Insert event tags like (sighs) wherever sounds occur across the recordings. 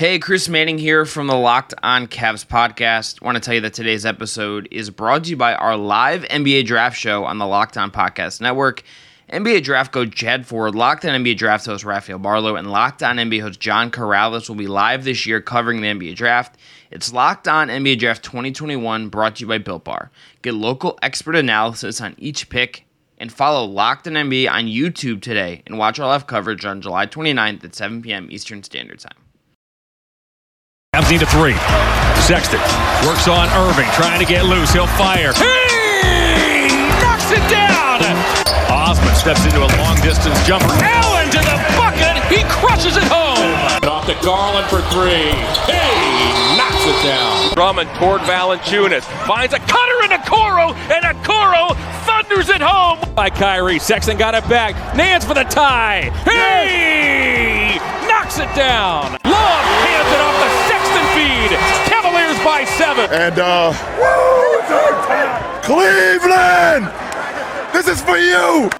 Hey, Chris Manning here from the Locked On Cavs podcast. I want to tell you that today's episode is brought to you by our live NBA draft show on the Locked On Podcast Network. NBA draft coach Chad Ford, Locked On NBA draft host Rafael Barlow, and Locked On NBA host John Karalis will be live this year covering the NBA draft. It's Locked On NBA Draft 2021 brought to you by Built Bar. Get local expert analysis on each pick and follow Locked On NBA on YouTube today and watch our live coverage on July 29th at 7 p.m. Eastern Standard Time. Need a three. Sexton works on Irving, trying to get loose. He'll fire. He knocks it down. Osman steps into a long distance jumper. Allen to the bucket. He crushes it home. Off to Garland for three. Hey, knocks it down. Drummond toward Valanciunas. Finds a cutter in Okoro, and a Okoro thunders it home. By Kyrie. Sexton got it back. Nance for the tie. Hey! Knocks it down. Love hands it off the Cavaliers by seven. And uh Cleveland! This is for you!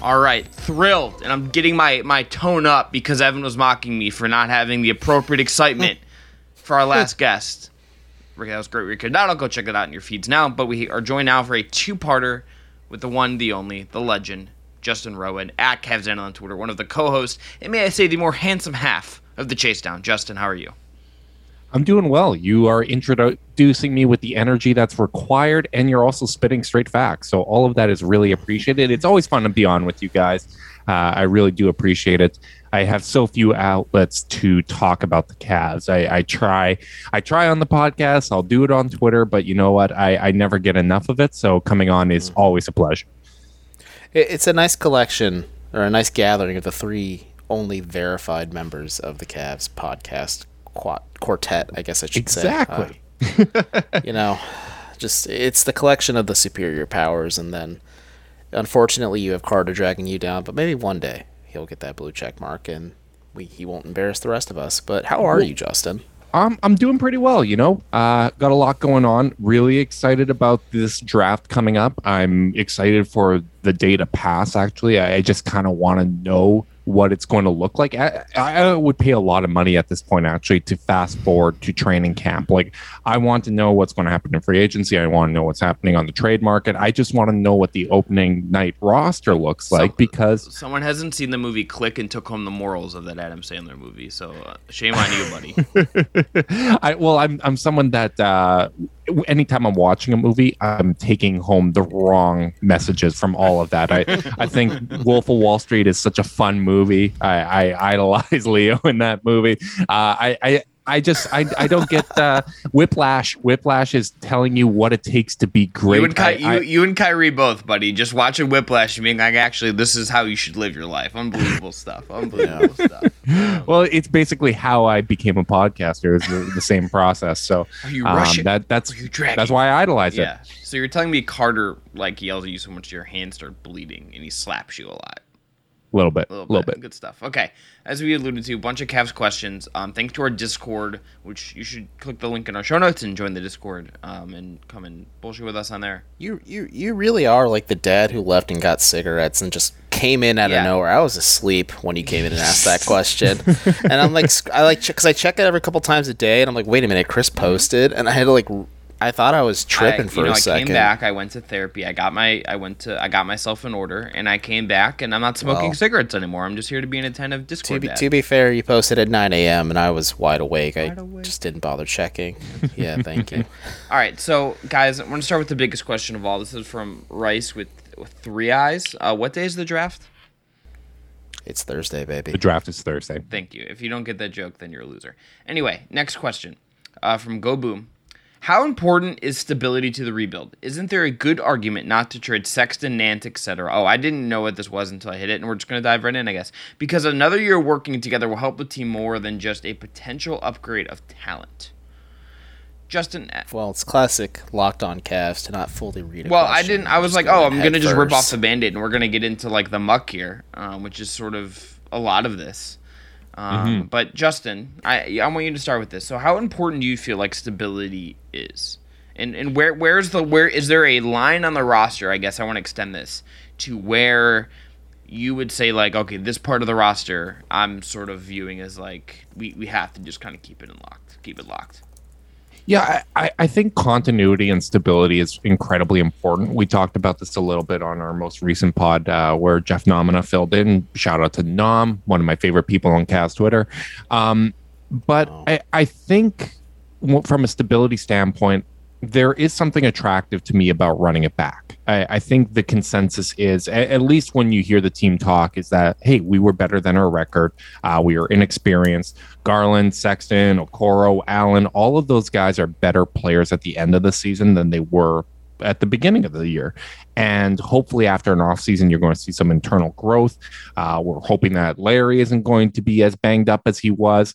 All right, thrilled, and I'm getting my my tone up because Evan was mocking me for not having the appropriate excitement (laughs) for our last guest. Rick, that was great. Rick, now don't go check it out in your feeds now. But we are joined now for a two-parter with the one, the only, the legend, Justin Rowan at Cavs on Twitter, one of the co-hosts, and may I say the more handsome half of the Chase Down. Justin, how are you? I'm doing well. You are introducing me with the energy that's required, and you're also spitting straight facts. So all of that is really appreciated. It's always fun to be on with you guys. Uh, I really do appreciate it. I have so few outlets to talk about the Cavs. I, I try, I try on the podcast. I'll do it on Twitter, but you know what? I, I never get enough of it. So coming on is always a pleasure. It- It's a nice collection or a nice gathering of the three only verified members of the Cavs podcast quartet, I guess I should Exactly. say. Uh, you know, just it's the collection of the superior powers, and then unfortunately you have Carter dragging you down. But maybe one day he'll get that blue check mark, and we he won't embarrass the rest of us. But how are you, Justin? I'm I'm doing pretty well, you know. Uh, got a lot going on. Really excited about this draft coming up. I'm excited for the day to pass. Actually, I, I just kind of want to know what it's going to look like. I, I would pay a lot of money at this point, actually, to fast forward to training camp. Like, I want to know what's going to happen in free agency. I want to know what's happening on the trade market. I just want to know what the opening night roster looks like Some- because Someone hasn't seen the movie Click and took home the morals of that Adam Sandler movie, so uh, shame on you, buddy. (laughs) I well, I'm I'm someone that uh, anytime I'm watching a movie, I'm taking home the wrong messages from all of that. I I think (laughs) Wolf of Wall Street is such a fun movie. I, I idolize (laughs) Leo in that movie. Uh, I I. I just I, I don't get uh, Whiplash. Whiplash is telling you what it takes to be great. You and, Ky- I- you, I- you and Kyrie both, buddy. Just watching Whiplash and being like, actually, this is how you should live your life. Unbelievable stuff. Unbelievable stuff. (laughs) well, it's basically how I became a podcaster. It's the, the same process. So Are you um, that that's Are you that's why I idolize it. Yeah. So you're telling me Carter like yells at you so much your hands start bleeding and he slaps you a lot. A little bit, A a little, little bit. bit. Good stuff. Okay. As we alluded to, a bunch of Cavs questions. Um, thanks to our Discord, which you should click the link in our show notes and join the Discord um, and come and bullshit with us on there. You you you really are like the dad who left and got cigarettes and just came in out Yeah. of nowhere. I was asleep when you came in and asked that (laughs) question, and I'm like, I like because I check it every couple times a day, and I'm like, wait a minute, Chris posted, and I had to like, r- I thought I was tripping I, for you know, a I second. came back. I went to therapy. I got my. I went to. I got myself in order, and I came back, and I'm not smoking Well- cigarettes anymore. I'm just here to be an attentive To Discord. be, dad. to be fair, you posted at 9 a.m. and I was wide awake. I just didn't bother checking. Yeah, thank you. (laughs) All right, so guys, I'm gonna start with the biggest question of all. This is from Rice with, with three eyes. Uh, what day is the draft? It's Thursday, baby. The draft is Thursday. Thank you. If you don't get that joke, then you're a loser. Anyway, next question uh, from Go Boom. How important is stability to the rebuild? Isn't there a good argument not to trade Sexton, Nance, etc.? Oh, I didn't know what this was until I hit it, and we're just going to dive right in, I guess. Because another year working together will help the team more than just a potential upgrade of talent. Justin, uh, Well, it's classic locked on Cavs to not fully read. Well, I didn't. I was like, oh, I'm gonna just rip off the band-aid, and we're gonna get into like the muck here, um, which is sort of a lot of this. Um, But Justin, I I want you to start with this. So, how important do you feel like stability is, and and where where's the where is there a line on the roster? I guess I want to extend this to where you would say like, okay, this part of the roster, I'm sort of viewing as like we, we have to just kind of keep it locked, keep it locked. Yeah, I, I think continuity and stability is incredibly important. We talked about this a little bit on our most recent pod uh, where Jeff Nomina filled in. Shout out to Nom, one of my favorite people on Cavs Twitter. Um, but I, I think from a stability standpoint, there is something attractive to me about running it back. I, I think the consensus is, at, at, least when you hear the team talk, is that hey, we were better than our record. Uh, we are inexperienced. Garland, Sexton, Okoro, Allen, all of those guys are better players at the end of the season than they were at the beginning of the year. And hopefully, after an offseason, you're going to see some internal growth. Uh, we're hoping that Larry isn't going to be as banged up as he was.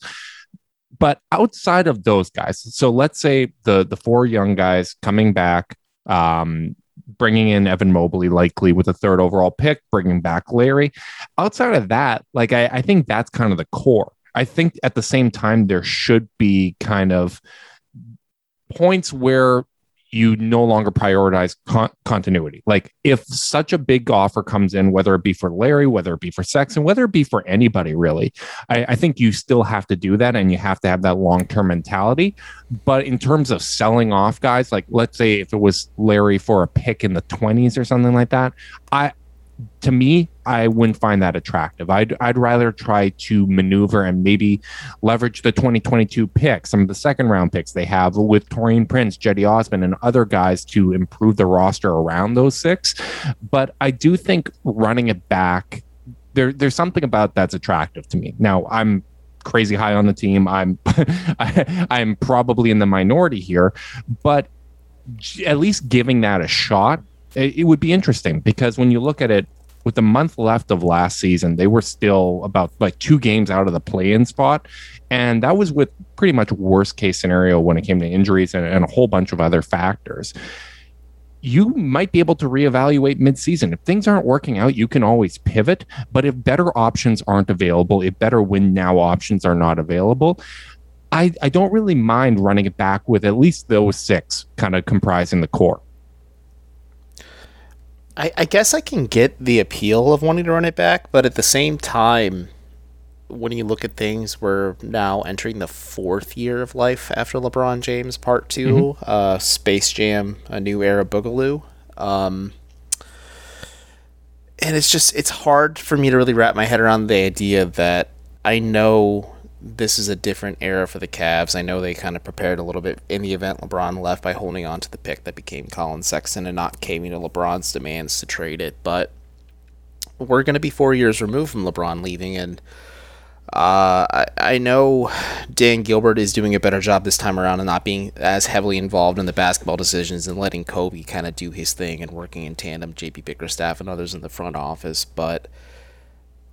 But outside of those guys, so let's say the the four young guys coming back, um, bringing in Evan Mobley likely with a third overall pick, bringing back Larry. Outside of that, like I, I think that's kind of the core. I think at the same time there should be kind of points where you no longer prioritize con- continuity. Like if such a big offer comes in, whether it be for Larry, whether it be for Sexton, whether it be for anybody really, I, I think you still have to do that and you have to have that long term mentality. But in terms of selling off guys, like let's say if it was Larry for a pick in the 20s or something like that, I to me, I wouldn't find that attractive. I'd I'd rather try to maneuver and maybe leverage the 2022 picks, some of the second round picks they have with Taurean Prince, Cedi Osman, and other guys to improve the roster around those six. But I do think running it back, there there's something about that's attractive to me. Now I'm crazy high on the team. I'm (laughs) I'm probably in the minority here, but at least giving that a shot it, would be interesting because when you look at it with the month left of last season, they were still about like two games out of the play-in spot, and that was with pretty much worst case scenario when it came to injuries and, and a whole bunch of other factors. You might be able to reevaluate midseason. If things aren't working out, you can always pivot. But if better options aren't available, if better win now options are not available, I, I don't really mind running it back with at least those six kind of comprising the core. I, I guess I can get the appeal of wanting to run it back, but at the same time, when you look at things, we're now entering the fourth year of life after LeBron James Part 2, mm-hmm. uh, Space Jam, A New Era Boogaloo. Um, and it's just, it's hard for me to really wrap my head around the idea that I know this is a different era for the Cavs. I know they kind of prepared a little bit in the event LeBron left by holding on to the pick that became Collin Sexton and not caving to LeBron's demands to trade it. But we're going to be four years removed from LeBron leaving, and uh, I, I know Dan Gilbert is doing a better job this time around and not being as heavily involved in the basketball decisions and letting Koby kind of do his thing and working in tandem, J.B. Bickerstaff and others in the front office. But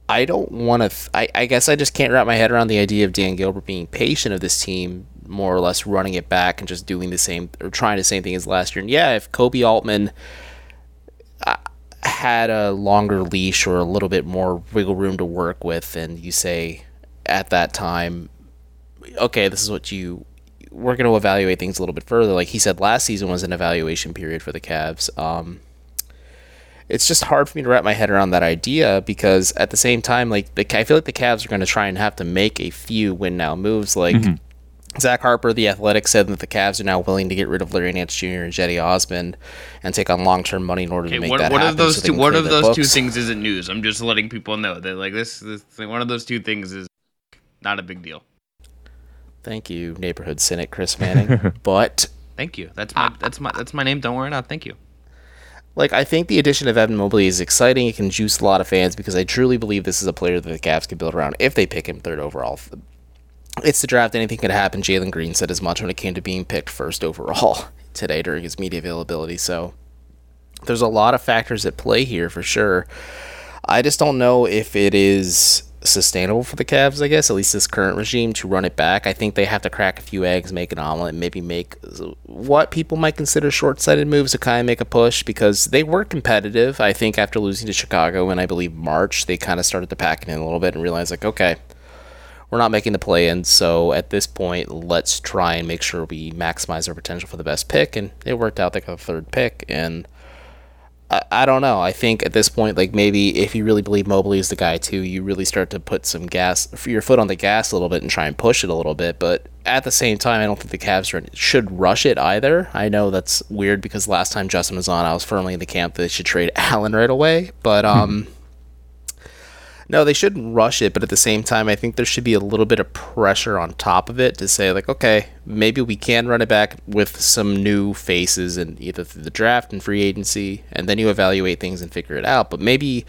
I don't want to. Th- I, I guess I just can't wrap my head around the idea of Dan Gilbert being patient of this team, more or less running it back and just doing the same or trying the same thing as last year. And yeah, if Koby Altman uh, had a longer leash or a little bit more wiggle room to work with, and you say at that time, okay, this is what you. We're going to evaluate things a little bit further. Like he said, last season was an evaluation period for the Cavs. Um, it's just hard for me to wrap my head around that idea because at the same time, like the, I feel like the Cavs are going to try and have to make a few win now moves. Like mm-hmm. Zach Harper, the Athletic, said that the Cavs are now willing to get rid of Larry Nance Jr. and Cedi Osman and take on long term money in order okay, to make what, that what happen. Of those so two, what of those books. two things isn't news? I'm just letting people know that like this, this one of those two things is not a big deal. Thank you, neighborhood cynic Chris Manning. (laughs) but thank you. That's my that's my that's my name. Don't worry, not thank you. Like, I think the addition of Evan Mobley is exciting. It can juice a lot of fans because I truly believe this is a player that the Cavs can build around if they pick him third overall. It's the draft, anything could happen. Jalen Green said as much when it came to being picked first overall (laughs) today during his media availability. So there's a lot of factors at play here for sure. I just don't know if it is sustainable for the Cavs, I guess, at least this current regime, to run it back. I think they have to crack a few eggs, make an omelet, maybe make what people might consider short sighted moves to kind of make a push because they were competitive. I think after losing to Chicago in, I believe, March, they kind of started to pack it in a little bit and realized, like, okay, we're not making the play in, so at this point, let's try and make sure we maximize our potential for the best pick. And it worked out. They got a third pick, and I, I don't know. I think at this point, like maybe if you really believe Mobley is the guy too, you really start to put some gas, your foot on the gas a little bit and try and push it a little bit. But at the same time, I don't think the Cavs are, should rush it either. I know that's weird because last time Justin was on, I was firmly in the camp that they should trade (laughs) Allen right away. But um, no, they shouldn't rush it, but at the same time, I think there should be a little bit of pressure on top of it to say, like, okay, maybe we can run it back with some new faces and either through the draft and free agency, and then you evaluate things and figure it out. But maybe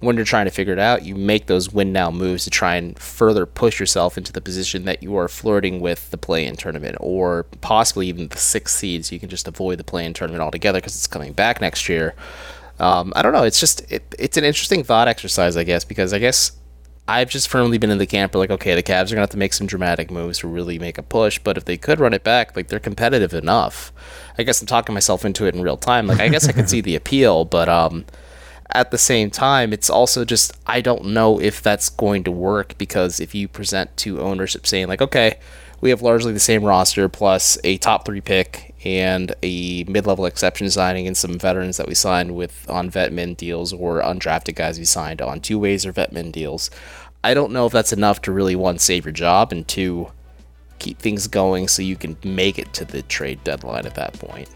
when you're trying to figure it out, you make those win now moves to try and further push yourself into the position that you are flirting with the play in tournament or possibly even the sixth seed so you can just avoid the play in tournament altogether because it's coming back next year. Um, I don't know. It's just it, it's an interesting thought exercise, I guess, because I guess I've just firmly been in the camp of like, okay, the Cavs are gonna have to make some dramatic moves to really make a push, but if they could run it back, like they're competitive enough. I guess I'm talking myself into it in real time. Like I guess I could see the (laughs) appeal, but um, at the same time, it's also just I don't know if that's going to work because if you present to ownership saying like, okay, we have largely the same roster plus a top three pick and a mid-level exception signing and some veterans that we signed with on vet min deals or undrafted guys we signed on two ways or vet min deals. I don't know if that's enough to really one save your job and two keep things going so you can make it to the trade deadline at that point.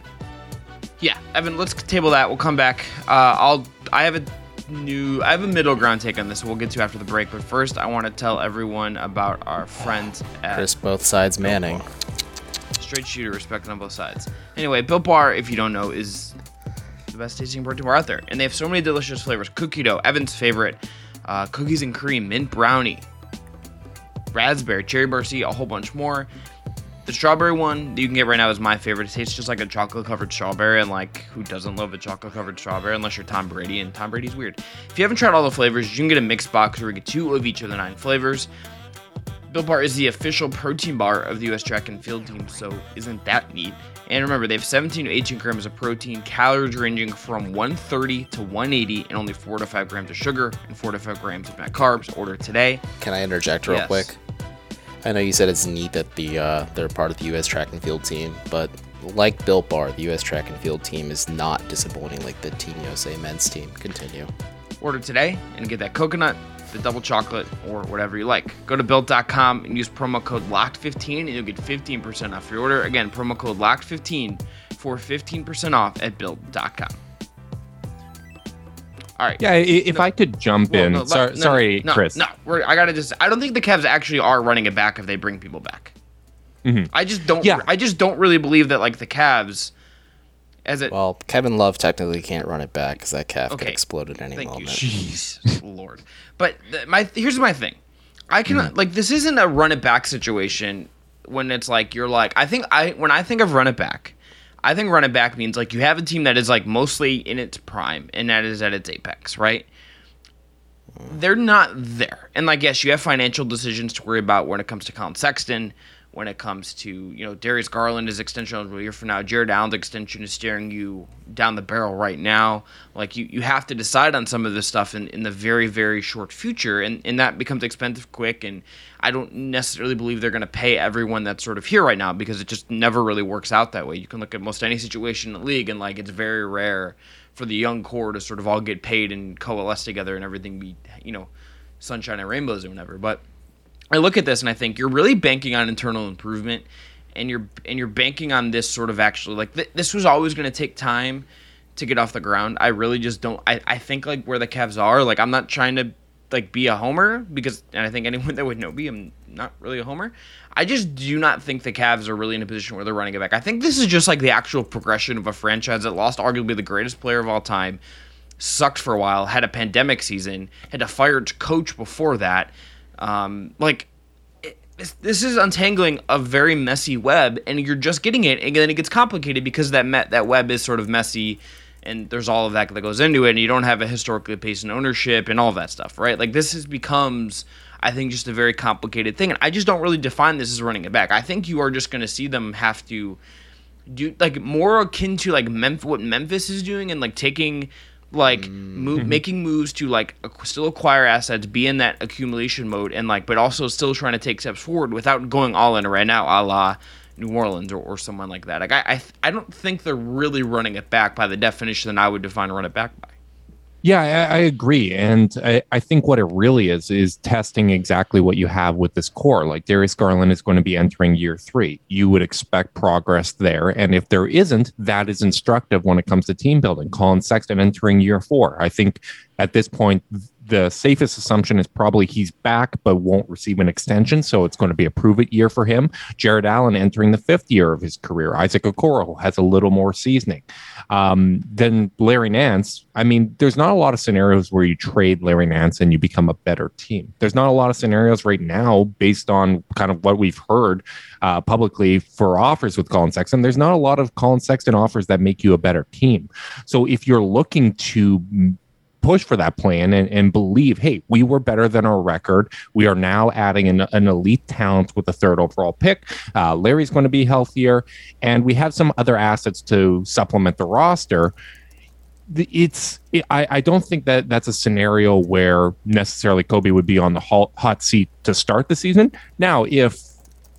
Yeah, Evan, let's table that. We'll come back. Uh, I'll. I have a new. I have a middle ground take on this. We'll get to after the break. But first, I want to tell everyone about our friends at Chris, both sides Manning. Straight shooter, respected on both sides. Anyway, Built Bar, if you don't know, is the best tasting protein bar out there, and they have so many delicious flavors. Cookie dough, Evan's favorite, uh, cookies and cream, mint brownie, raspberry, cherry barcia, a whole bunch more. The strawberry one that you can get right now is my favorite. It tastes just like a chocolate covered strawberry, and like who doesn't love a chocolate covered strawberry unless you're Tom Brady, and Tom Brady's weird. If you haven't tried all the flavors, you can get a mixed box where you get two of each of the nine flavors. Built Bar is the official protein bar of the U.S. track and field team, so isn't that neat? And remember, they have 17 to 18 grams of protein, calories ranging from 130 to 180, and only 4 to 5 grams of sugar and 4 to 5 grams of net carbs. Order today. Can I interject real Yes. quick? I know you said it's neat that the uh, they're part of the U.S. track and field team, but like Built Bar, the U.S. track and field team is not disappointing like the Team USA men's team. Continue. Order today and get that coconut, the double chocolate, or whatever you like. Go to built.com and use promo code LOCKED15 and you'll get 15% off your order. Again, promo code LOCKED15 for 15% off at built.com. All right. Yeah, i- if I could jump Well, in. no, let- Sor- no, sorry, no, Chris. No, we're, I gotta just. I don't think the Cavs actually are running it back if they bring people back. I just don't. Mm-hmm. Yeah. I just don't really believe that like the Cavs, as it. Well, Kevin Love technically can't run it back because that calf Okay. could explode at any Thank moment. you, Jesus Lord. But th- my here's my thing. I can Mm-hmm. like this isn't a run it back situation when it's like you're like I think I when I think of run it back, I think running back means like you have a team that is like mostly in its prime and that is at its apex, right? They're not there. And like yes, you have financial decisions to worry about when it comes to Collin Sexton, when it comes to, you know, Darius Garland is extension eligible a year from now. Jarrett Allen's extension is staring you down the barrel right now. Like you, you have to decide on some of this stuff in, in the very, very short future and, and that becomes expensive quick and I don't necessarily believe they're gonna pay everyone that's sort of here right now because it just never really works out that way. You can look at most any situation in the league and like it's very rare for the young core to sort of all get paid and coalesce together and everything be you know, sunshine and rainbows or whatever. But I look at this and I think you're really banking on internal improvement, and you're and you're banking on this sort of actually like th- this was always going to take time to get off the ground. I really just don't. I, I think like where the Cavs are, like I'm not trying to like be a homer because, and I think anyone (laughs) that would know me, I'm not really a homer. I just do not think the Cavs are really in a position where they're running it back. I think this is just like the actual progression of a franchise that lost arguably the greatest player of all time sucked for a while, had a pandemic season, had a fired coach before that. Um, like, this, is untangling a very messy web, and you're just getting it, and then it gets complicated because that met, that web is sort of messy, and there's all of that that goes into it, and you don't have a historically patient ownership and all that stuff, right? Like, this is, becomes. I think just a very complicated thing, and I just don't really define this as running it back. I think you are just going to see them have to do like more akin to like Memphis, what Memphis is doing, and like taking like mm. move, mm-hmm. making moves to like ac- still acquire assets, be in that accumulation mode, and like but also still trying to take steps forward without going all in right now, a la New Orleans or, or someone like that. Like I, I I don't think they're really running it back by the definition that I would define run it back by. Yeah, I, I agree, and I, I, think what it really is is testing exactly what you have with this core. Like Darius Garland is going to be entering year three. You would expect progress there, and if there isn't, that is instructive when it comes to team building. Collin Sexton entering year four. I think at this point the safest assumption is probably he's back but won't receive an extension. So it's going to be a prove it year for him. Jarrett Allen entering the fifth year of his career. Isaac Okoro has a little more seasoning. Um, then Larry Nance. I mean, there's not a lot of scenarios where you trade Larry Nance and you become a better team. There's not a lot of scenarios right now based on kind of what we've heard uh, publicly for offers with Collin Sexton. There's not a lot of Collin Sexton offers that make you a better team. So if you're looking to push for that plan and, and believe, hey, we were better than our record. We are now adding an, an elite talent with a third overall pick. Uh, Larry's going to be healthier, and we have some other assets to supplement the roster. It's I, I don't think that that's a scenario where necessarily Koby would be on the hot seat to start the season. Now, if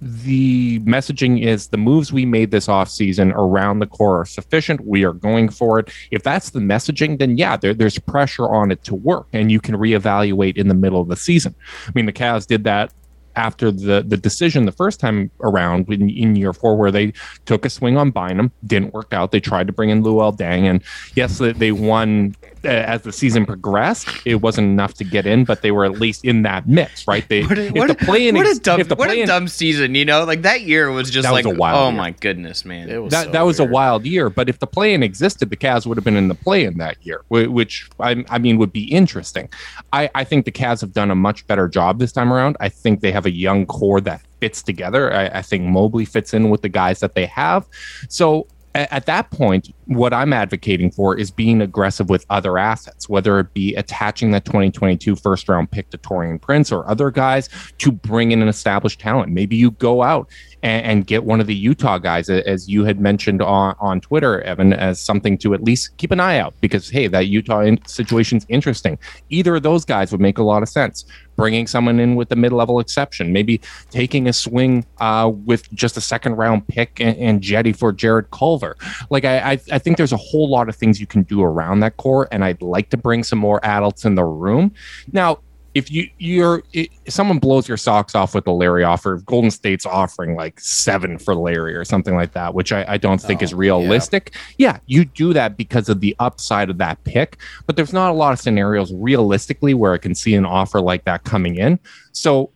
the messaging is the moves we made this offseason around the core are sufficient. We are going for it. If that's the messaging, then yeah, there, there's pressure on it to work, and you can reevaluate in the middle of the season. I mean, the Cavs did that after the the decision the first time around in, in year four, where they took a swing on Bynum, didn't work out. They tried to bring in Luol Deng, and yes, they won uh, Uh, as the season progressed. It wasn't enough to get in, but they were at least in that mix, right? They what a, what the play what a dumb, what a dumb season, you know, like that year was just like, was oh year. my goodness, man, it was that so that was a wild year. But if the play-in existed, the Cavs would have been in the play-in that year, which I, I mean would be interesting. I, I think the Cavs have done a much better job this time around. I think they have a young core that fits together. I, I think Mobley fits in with the guys that they have. So at, at that point, what I'm advocating for is being aggressive with other assets, whether it be attaching that 2022 first round pick to Taurean Prince or other guys to bring in an established talent. Maybe you go out and, and, get one of the Utah guys, as you had mentioned on, on Twitter, Evan, as something to at least keep an eye out because, hey, that Utah in- situation's interesting. Either of those guys would make a lot of sense. Bringing someone in with a mid level exception, maybe taking a swing uh, with just a second round pick and, and Cedi for Jarrett Culver. Like, I, I, I think there's a whole lot of things you can do around that core, and I'd like to bring some more adults in the room. Now, if you you're if someone blows your socks off with the Larry offer, Golden State's offering like seven for Larry or something like that, which I, I don't think oh, is realistic. Yeah. yeah, you do that because of the upside of that pick, but there's not a lot of scenarios realistically where I can see an offer like that coming in. So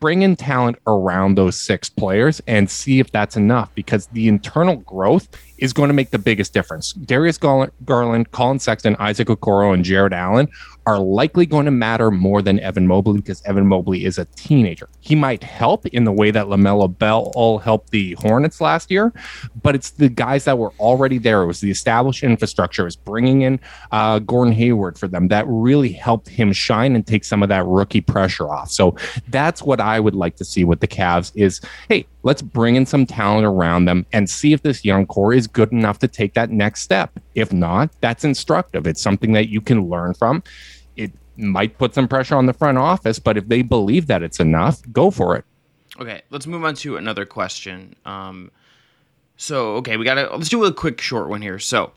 bring in talent around those six players and see if that's enough because the internal growth is going to make the biggest difference. Darius Garland, Collin Sexton, Isaac Okoro, and Jarrett Allen are likely going to matter more than Evan Mobley because Evan Mobley is a teenager. He might help in the way that LaMelo Ball all helped the Hornets last year, but it's the guys that were already there. It was the established infrastructure. It was bringing in uh, Gordon Hayward for them that really helped him shine and take some of that rookie pressure off. So that's what I would like to see with the Cavs is, hey, let's bring in some talent around them and see if this young core is good enough to take that next step. If not, that's instructive. It's something that you can learn from. It might put some pressure on the front office, but if they believe that it's enough, go for it. Okay, let's move on to another question. Um, so, okay, we got to let's do a quick short one here. So,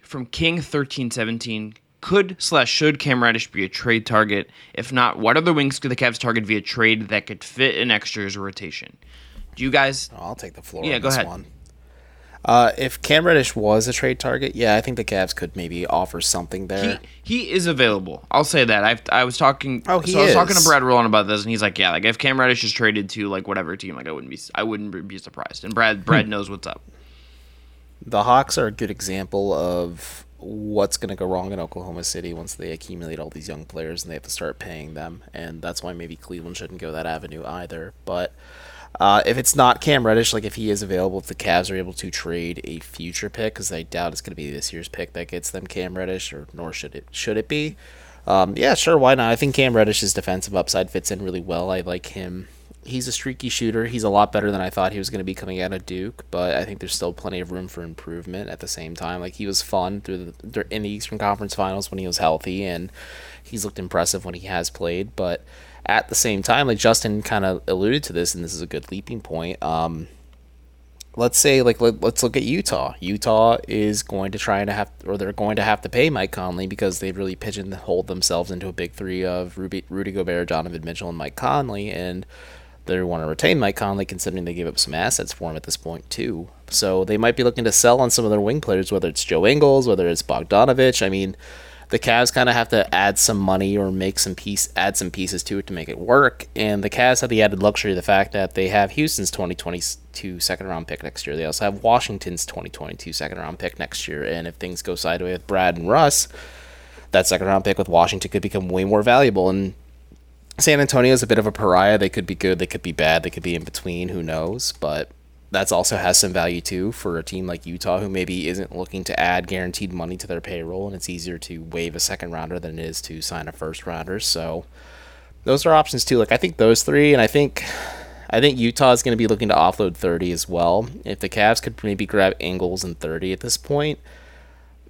from King thirteen seventeen, could slash should Cam Reddish be a trade target? If not, what other wings could the Cavs target via trade that could fit an extra year's rotation? Do you guys? I'll take the floor. Yeah, on go this ahead. One. Uh, if Cam Reddish was a trade target, yeah, I think the Cavs could maybe offer something there. He, he is available. I'll say that. I've, I was talking. Oh, he so I was is. talking to Brad Rowland about this, and he's like, "Yeah, like if Cam Reddish is traded to like whatever team, like I wouldn't be, I wouldn't be surprised." And Brad, Brad hmm. knows what's up. The Hawks are a good example of what's going to go wrong in Oklahoma City once they accumulate all these young players and they have to start paying them, and that's why maybe Cleveland shouldn't go that avenue either. But uh, if it's not Cam Reddish, like if he is available, if the Cavs are able to trade a future pick, because I doubt it's going to be this year's pick that gets them Cam Reddish, or nor should it should it be. Um, yeah, sure, why not? I think Cam Reddish's defensive upside fits in really well. I like him. He's a streaky shooter. He's a lot better than I thought he was going to be coming out of Duke, but I think there's still plenty of room for improvement at the same time. Like he was fun through the in the Eastern Conference Finals when he was healthy, and he's looked impressive when he has played, but at the same time, like Justin kind of alluded to this, and this is a good leaping point. Um, let's say like let, us look at Utah. Utah is going to try and have or they're going to have to pay Mike Conley because they've really pigeonholed themselves into a big three of Ruby, Rudy Gobert, Donovan Mitchell, and Mike Conley, and they want to retain Mike Conley considering they gave up some assets for him at this point too. So they might be looking to sell on some of their wing players, whether it's Joe Ingles, whether it's Bogdanovich. I mean, the Cavs kind of have to add some money or make some piece, add some pieces to it to make it work. And the Cavs have the added luxury of the fact that they have Houston's 2022 second round pick next year. They also have Washington's 2022 second round pick next year. And if things go sideways with Brad and Russ, that second round pick with Washington could become way more valuable. And San Antonio is a bit of a pariah. They could be good, they could be bad, they could be in between. Who knows? But that's also has some value too for a team like Utah who maybe isn't looking to add guaranteed money to their payroll and it's easier to waive a second rounder than it is to sign a first rounder. So those are options too. Like I think those three and I think I think Utah is going to be looking to offload 30 as well. If the Cavs could maybe grab Ingles and 30 at this point,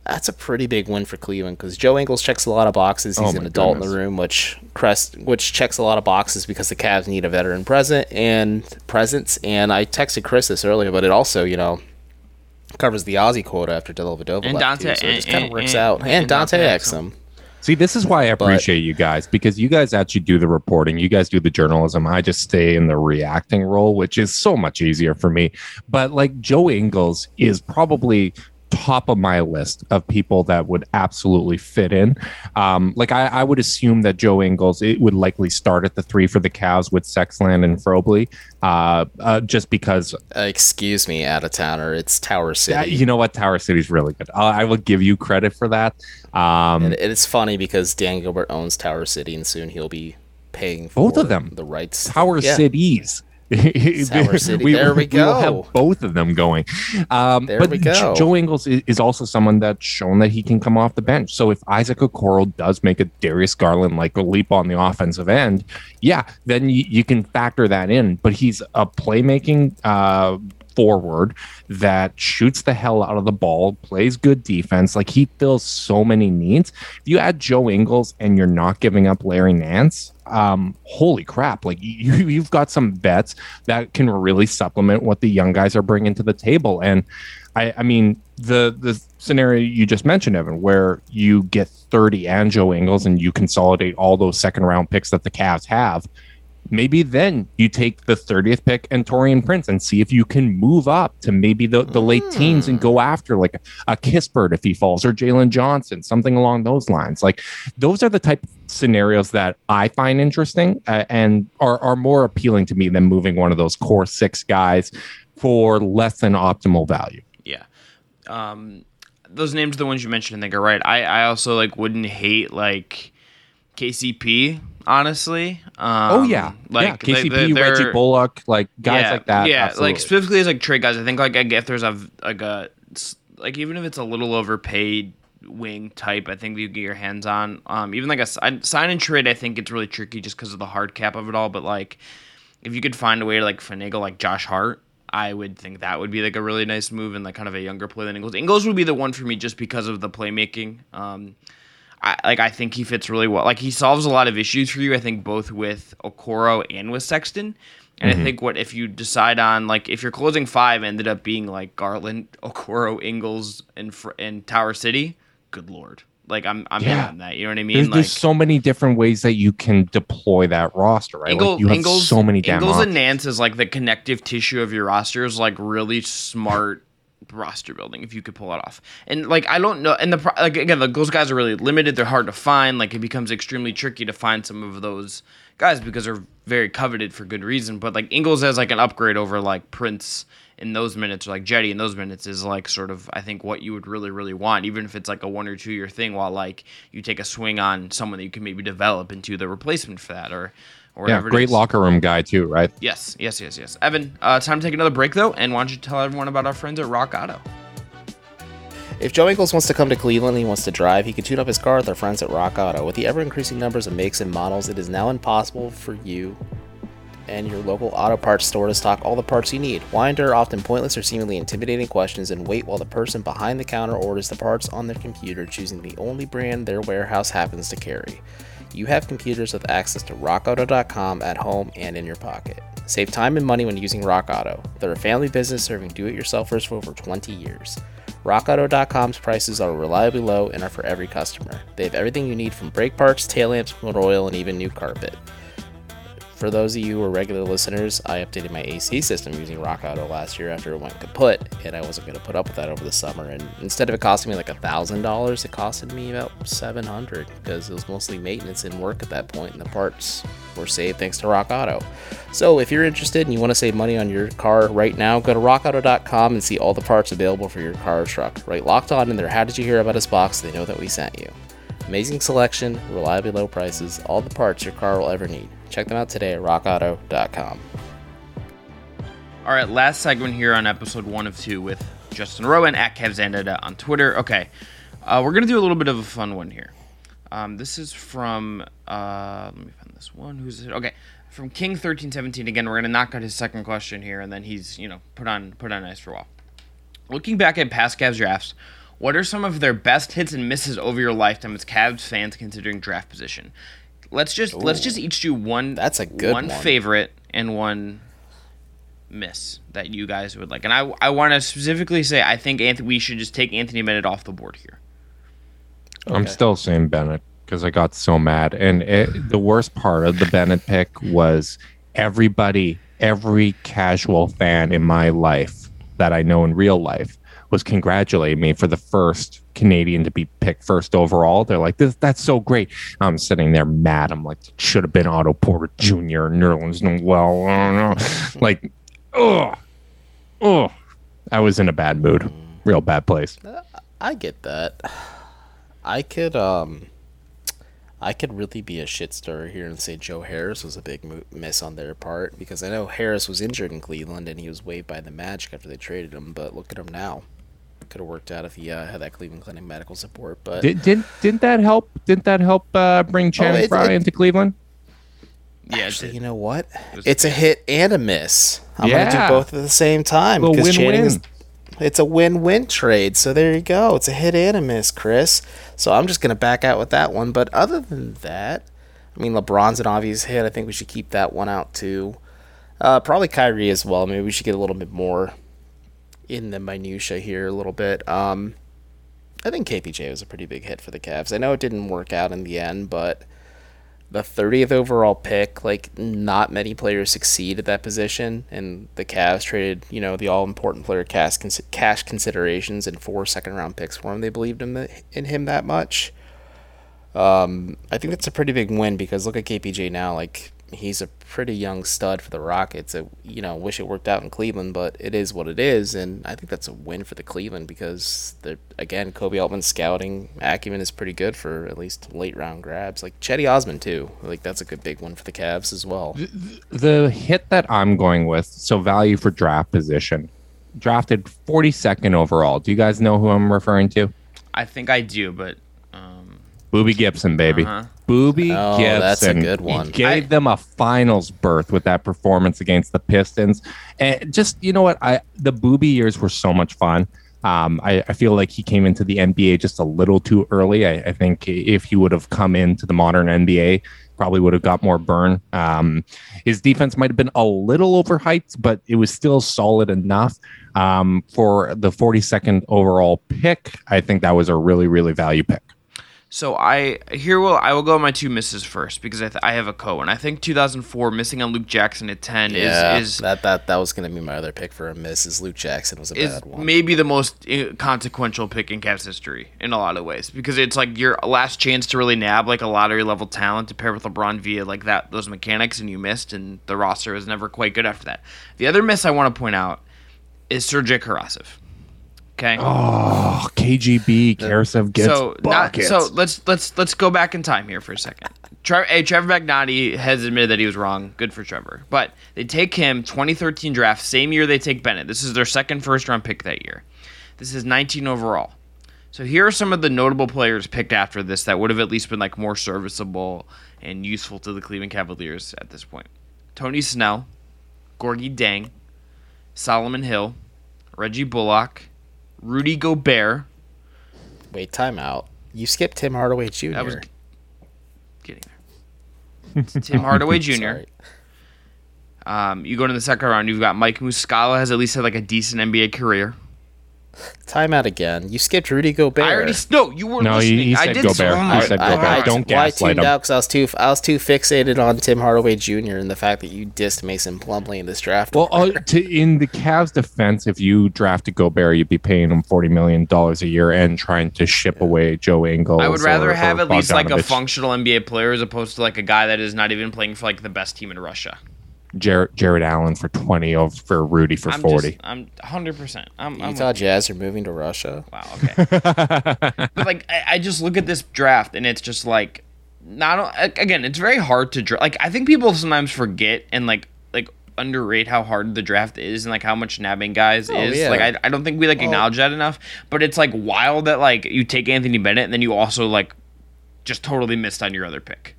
that's a pretty big win for Cleveland because Joe Ingles checks a lot of boxes. Oh He's oh an adult goodness. in the room, which Crest, which checks a lot of boxes because the Cavs need a veteran present and presence. And I texted Chris this earlier, but it also, you know, covers the Ozzy quota after Dellavedova and left Dante, too, so it just kind of works and, out. And, and Dante, Dante Exum. See, this is why I appreciate but, you guys because you guys actually do the reporting. You guys do the journalism. I just stay in the reacting role, which is so much easier for me. But like Joe Ingles is probably top of my list of people that would absolutely fit in. Um, like I, I, would assume that Joe Ingles it would likely start at the three for the Cavs with Sexland and Frobley, uh, uh, just because. Uh, excuse me, out of towner. It's Tower City. You know what? Tower City is really good. I will give you credit for that. Um, and it's funny because Dan Gilbert owns Tower City, and soon he'll be paying both of them the rights. Tower yeah. Cities. Sour (laughs) City. We, there we go. We will have both of them going. Um, there but we go. Joe Ingles is, is, also someone that's shown that he can come off the bench. So if Isaac Okoro does make a Darius Garland like a leap on the offensive end, yeah, then you, you can factor that in. But he's a playmaking uh, forward that shoots the hell out of the ball, plays good defense. Like he fills so many needs. If you add Joe Ingles and you're not giving up Larry Nance, um, holy crap! Like you, you've got some bets that can really supplement what the young guys are bringing to the table. And I, I mean, the the scenario you just mentioned, Evan, where you get 30 and Joe Ingles and you consolidate all those second round picks that the Cavs have maybe then you take the 30th pick and Taurean Prince and see if you can move up to maybe the, the late teens and go after like a, Kispert if he falls or Jalen Johnson, something along those lines. Like those are the type of scenarios that I find interesting uh, and are, are more appealing to me than moving one of those core six guys for less than optimal value. Yeah. Um, those names are the ones you mentioned, I think are right. I, I also like wouldn't hate like KCP honestly. Um, oh yeah, like yeah. KCP, Reggie Bullock, like guys yeah, like that. Yeah, absolutely. like specifically as like trade guys. I think like if there's a like a like even if it's a little overpaid wing type, I think you get your hands on. Um, even like a sign and trade, I think it's really tricky just because of the hard cap of it all. But like, if you could find a way to like finagle like Josh Hart. I would think that would be like a really nice move and like kind of a younger player than Ingles. Ingles would be the one for me just because of the playmaking. Um, I, like I think he fits really well. Like he solves a lot of issues for you. I think both with Okoro and with Sexton. And mm-hmm. I think what if you decide on like if your closing five ended up being like Garland, Okoro, Ingles, and and Tower City, good lord. Like I'm I'm yeah. on that. You know what I mean? There's, like, there's, so many different ways that you can deploy that roster, right? Ingles, like you have Ingles, so many damn Ingles options. and Nance is like the connective tissue of your roster is like really smart roster building if you could pull it off. And like I don't know, and the like again, like, those guys are really limited. They're hard to find. Like it becomes extremely tricky to find some of those guys because they're very coveted for good reason. But like Ingles has like an upgrade over like Prince in those minutes, or like Cedi in those minutes is like sort of I think what you would really really want, even if it's like a one or two year thing. While like you take a swing on someone that you can maybe develop into the replacement for that, or yeah, great locker room guy too, right? Yes, yes, yes, yes. Evan, uh, time to take another break though, and why don't you tell everyone about our friends at Rock Auto? If Joe Ingles wants to come to Cleveland and he wants to drive, he can tune up his car with our friends at Rock Auto. With the ever increasing numbers of makes and models, it is now impossible for you and your local auto parts store to stock all the parts you need. Why endure often pointless or seemingly intimidating questions and wait while the person behind the counter orders the parts on their computer, choosing the only brand their warehouse happens to carry? You have computers with access to rockauto.com at home and in your pocket. Save time and money when using Rock Auto. They're a family business serving do it yourselfers for over 20 years. RockAuto.com's prices are reliably low and are for every customer. They have everything you need from brake parts, tail lamps, motor oil, and even new carpet. For those of you who are regular listeners, I updated my AC system using Rock Auto last year after it went kaput, and I wasn't going to put up with that over the summer. And instead of it costing me like a thousand dollars, it costed me about seven hundred because it was mostly maintenance and work at that point, and the parts were saved thanks to Rock Auto. So if you're interested and you want to save money on your car right now, go to RockAuto.com and see all the parts available for your car or truck. Right, locked on in there. How did you hear about us box? They know that we sent you. Amazing selection, reliably low prices, all the parts your car will ever need. Check them out today at rockauto.com. All right, last segment here on episode one of two with Justin Rowan at KevZandada on Twitter. Okay, uh, we're gonna do a little bit of a fun one here. Um, this is from uh, let me find this one. Who's it? Okay, from King thirteen seventeen. Again, we're gonna knock out his second question here, and then he's you know put on put on ice for a while. Looking back at past Cavs drafts, what are some of their best hits and misses over your lifetime as Cavs fans considering draft position? Let's just let's just each do one. That's a good one one. favorite and one miss that you guys would like. And I I want to specifically say I think Anthony we should just take Anthony Bennett off the board here. I'm still saying Bennett because I got so mad. And it, the worst part of the Bennett pick was everybody, every casual fan in my life that I know in real life was congratulating me for the first Canadian to be picked first overall. They're like, "This that's so great." I'm sitting there mad. I'm like, it "Should have been Otto Porter Jr. Nerlens Noel." I don't know. Like, oh, oh, I was in a bad mood, real bad place. I get that. I could um I could really be a shit stirrer here and say Joe Harris was a big miss on their part because I know Harris was injured in Cleveland and he was waived by the Magic after they traded him. But look at him now. Could have worked out if he uh, had that Cleveland Clinic medical support. But Did, did didn't that help? Didn't that help uh, bring Channing it- Frye it- into Cleveland? Yeah, actually, you know what? was- It's a hit and a miss. I'm gonna do both at the same time Little because Channing is it's a win-win trade. So there you go. It's a hit and a miss, Chris. So I'm just gonna back out with that one. But other than that, I mean, LeBron's an obvious hit. I think we should keep that one out too. Uh, probably Kyrie as well. Maybe we should get a little bit more in the minutia here a little bit. Um, I think KPJ was a pretty big hit for the Cavs. I know it didn't work out in the end, but the 30th overall pick, like not many players succeed at that position, and the Cavs traded, you know, the all important player cash, cash considerations and four second round picks for him. They believed in, the, in him that much. Um, I think that's a pretty big win because look at KPJ now. Like he's a pretty young stud for the Rockets. I, you know, wish it worked out in Cleveland, but it is what it is, and I think that's a win for the Cleveland because they're again Koby Altman's scouting acumen is pretty good for at least late round grabs. Like Cedi Osman too. Like that's a good big one for the Cavs as well. The hit that I'm going with, so value for draft position, drafted 42nd overall. Do you guys know who I'm referring to? I think I do, but Booby Gibson, baby. Uh-huh. Booby Oh, Gibson. that's a good one. He gave I- them a finals berth with that performance against the Pistons. And just, you know what? I the Booby years were so much fun. Um, I, I feel like he came into the NBA just a little too early. I, I think if he would have come into the modern NBA, probably would have got more burn. Um, his defense might have been a little overhyped, but it was still solid enough. Um, for the 42nd overall pick, I think that was a really, really value pick. So I here will I will go my two misses first because I, th- I have a co and I think 2004 missing on Luke Jackson at 10 Yeah, is is that that that was gonna be my other pick for a miss. Is Luke Jackson was a is bad one. maybe the most uh, consequential pick in Cavs history in a lot of ways because it's like your last chance to really nab like a lottery level talent to pair with LeBron via like that those mechanics and you missed and the roster was never quite good after that. The other miss I want to point out is Sergei Karasev. Okay. Oh, KGB, Karasev gets so not buckets. so let's let's let's go back in time here for a second. Tre- hey, Trevor Magnotti has admitted that he was wrong. Good for Trevor. But they take him 2013 draft, same year they take Bennett. This is their second first round pick that year. This is 19 overall. So here are some of the notable players picked after this that would have at least been like more serviceable and useful to the Cleveland Cavaliers at this point. Tony Snell, Gorgui Dieng, Solomon Hill, Reggie Bullock, Rudy Gobert, Wait, timeout. You skipped Tim Hardaway Jr. That was getting there. Tim Hardaway (laughs) Jr., Um, you go to the second round, you've got Mike Muscala has at least had like a decent NBA career. Timeout again. You skipped Rudy Gobert. I already no, you weren't No, he- listening. he I said did Gobert. so He much. said I, Gobert. I, Don't well, I gaslight tuned him. out because I was too I was too fixated on Tim Hardaway Jr. and the fact that you dissed Mason Plumlee in this draft. Well, uh, to, in the Cavs' defense, if you drafted Gobert, you'd be paying him forty million dollars a year and trying to ship away Joe Ingles. I would rather or- have or at least like a functional NBA player as opposed to like a guy that is not even playing for like the best team in Russia. Jarrett, Jarrett Allen for twenty over for Rudy for I'm forty. Just, I'm 100. percent I'm, I'm Utah Jazz are moving to Russia. Wow. Okay. (laughs) but like, I, I just look at this draft and it's just like, not again. It's very hard to draft. Like, I think people sometimes forget and like like underrate how hard the draft is and like how much nabbing guys Oh, is. yeah. Like, I, I don't think we like Well- acknowledge that enough. But it's like wild that like you take Anthony Bennett and then you also like just totally missed on your other pick.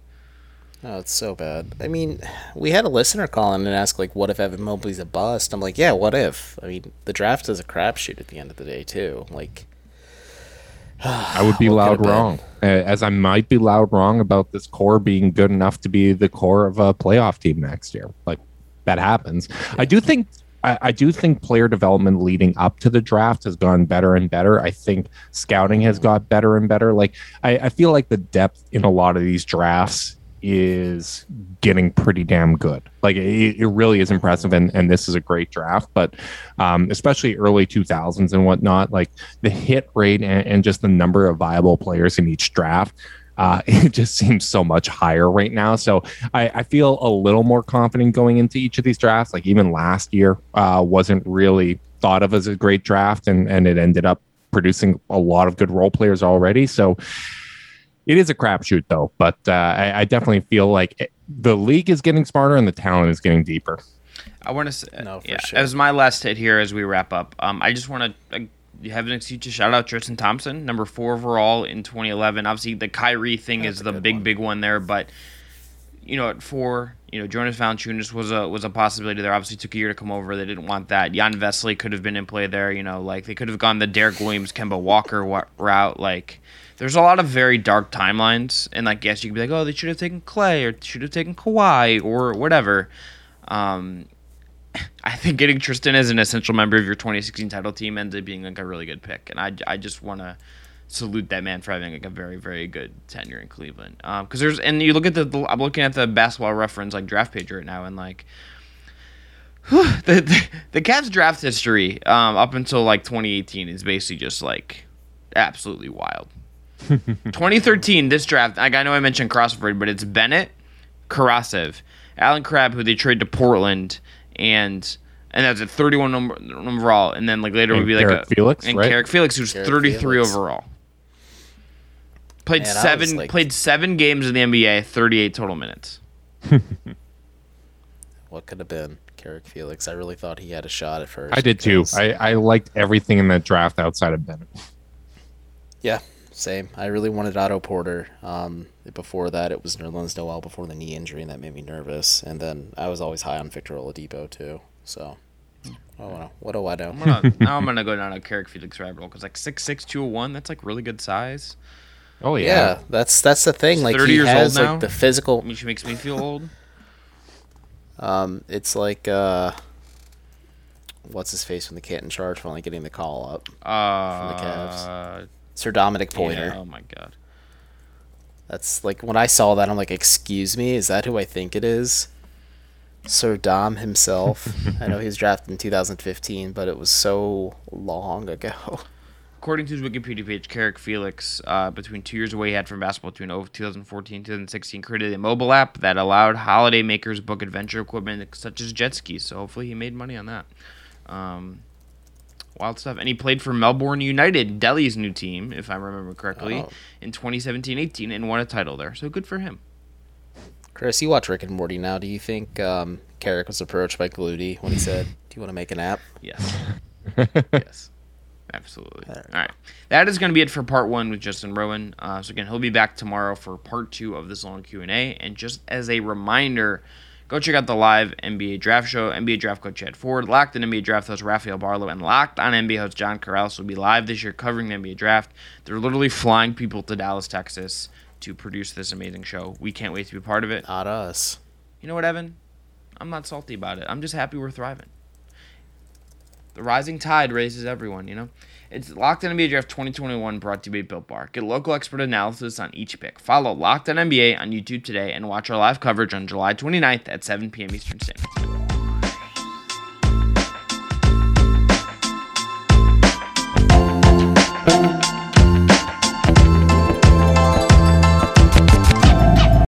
Oh, it's so bad. I mean, we had a listener call in and ask like, "What if Evan Mobley's a bust?" I'm like, "Yeah, what if?" I mean, the draft is a crapshoot at the end of the day too. Like, I would be (sighs) loud wrong, as I might be loud wrong about this core being good enough to be the core of a playoff team next year. Like that happens. I do think. I, I do think player development leading up to the draft has gone better and better. I think scouting has mm-hmm. got better and better. Like I, I feel like the depth in a lot of these drafts is getting pretty damn good. Like it, it really is impressive, and, and this is a great draft. But um, especially early 2000s and whatnot, like the hit rate and, and just the number of viable players in each draft. Uh, (laughs) it just seems so much higher right now. So I, I feel a little more confident going into each of these drafts. Like even last year uh, wasn't really thought of as a great draft, and and it ended up producing a lot of good role players already. So it is a crapshoot though, but uh, I, I definitely feel like it, the league is getting smarter and the talent is getting deeper. I want to say, No, for yeah, sure. as my last hit here as we wrap up. Um, I just want to uh, have an excuse to shout out Tristan Thompson, number four overall in 2011. Obviously, the Kyrie thing That's is the big, one. big one there, but you know, at four, you know, Jonas Valanciunas was a was a possibility there. Obviously, took a year to come over. They didn't want that. Jan Vesely could have been in play there. You know, like they could have gone the Derrick Williams, Kemba Walker route. Like, there's a lot of very dark timelines, and like, yes, you could be like, oh, they should have taken Klay or should have taken Kawhi or whatever. Um, (laughs) I think getting Tristan as an essential member of your 2016 title team ended up being like a really good pick, and I, I just want to salute that man for having like a very very good tenure in Cleveland. Because there's and you look at the, the I'm looking at the Basketball Reference like draft page right now, and like (laughs) the the, the Cavs draft history um, up until like 2018 is basically just like absolutely wild. (laughs) 2013, this draft, like I know I mentioned Crossford, but it's Bennett, Karasev, Allen Crabbe, who they trade to Portland, and and that's a 31 number overall, and then like later And would be like Carrick a Felix, and right? Carrick Felix, who's Carrick 33 Felix. overall. Played Man, seven like- played seven games in the NBA, 38 total minutes. (laughs) what could have been? Carrick Felix. I really thought he had a shot at first. I did too. I, I liked everything in that draft outside of Bennett. (laughs) Yeah, same. I really wanted Otto Porter. Um, before that, it was Nerlens Noel before the knee injury, and that made me nervous. And then I was always high on Victor Oladipo too. So, oh, well, what do I know? I'm gonna, now I'm (laughs) gonna go down a Carrick Felix rabbit hole because like 6'6", 201, that's like really good size. Oh Yeah, that's that's the thing. Like 30 he years old has now? like the physical. Which makes me feel old. Um, it's like uh, what's his face from the Canton Charge finally getting the call up. Uh, the Cavs. Sir'Dominic Pointer. yeah, oh my god. That's like when I saw that, I'm like, excuse me, is that who I think it is? Sir Dom himself. (laughs) I know he was drafted in 2015, but it was so long ago. According to his Wikipedia page, Carrick Felix, uh, between two years away, he had from basketball between 2014 and 2016, created a mobile app that allowed holiday makers book adventure equipment such as jet skis. So hopefully he made money on that. Um, wild stuff. And he played for Melbourne United, Delly's new team, if I remember correctly, Oh. in 2017-18 and won a title there. So good for him. Chris, you watch Rick and Morty now. Do you think um, Carrick was approached by Glootie when he said, "Do you want to make an app?" Yes. (laughs) yes. Absolutely. All right. That is going to be it for part one with Justin Rowan. Uh, so again, he'll be back tomorrow for part two of this long Q and A. And just as a reminder, go check out the live NBA Draft Show. NBA Draft Coach Chad Ford, Locked on NBA Draft host Rafael Barlowe, and Locked on NBA host John Corrales will be live this year covering the NBA Draft. They're literally flying people to Dallas, Texas, to produce this amazing show. We can't wait to be part of it. Not us. You know what, Evan? I'm not salty about it. I'm just happy we're thriving. The rising tide raises everyone, you know? It's Locked on NBA Draft 2021 brought to you by Built Bar. Get local expert analysis on each pick. Follow Locked on NBA on YouTube today and watch our live coverage on July 29th at 7 p.m. Eastern Standard Time.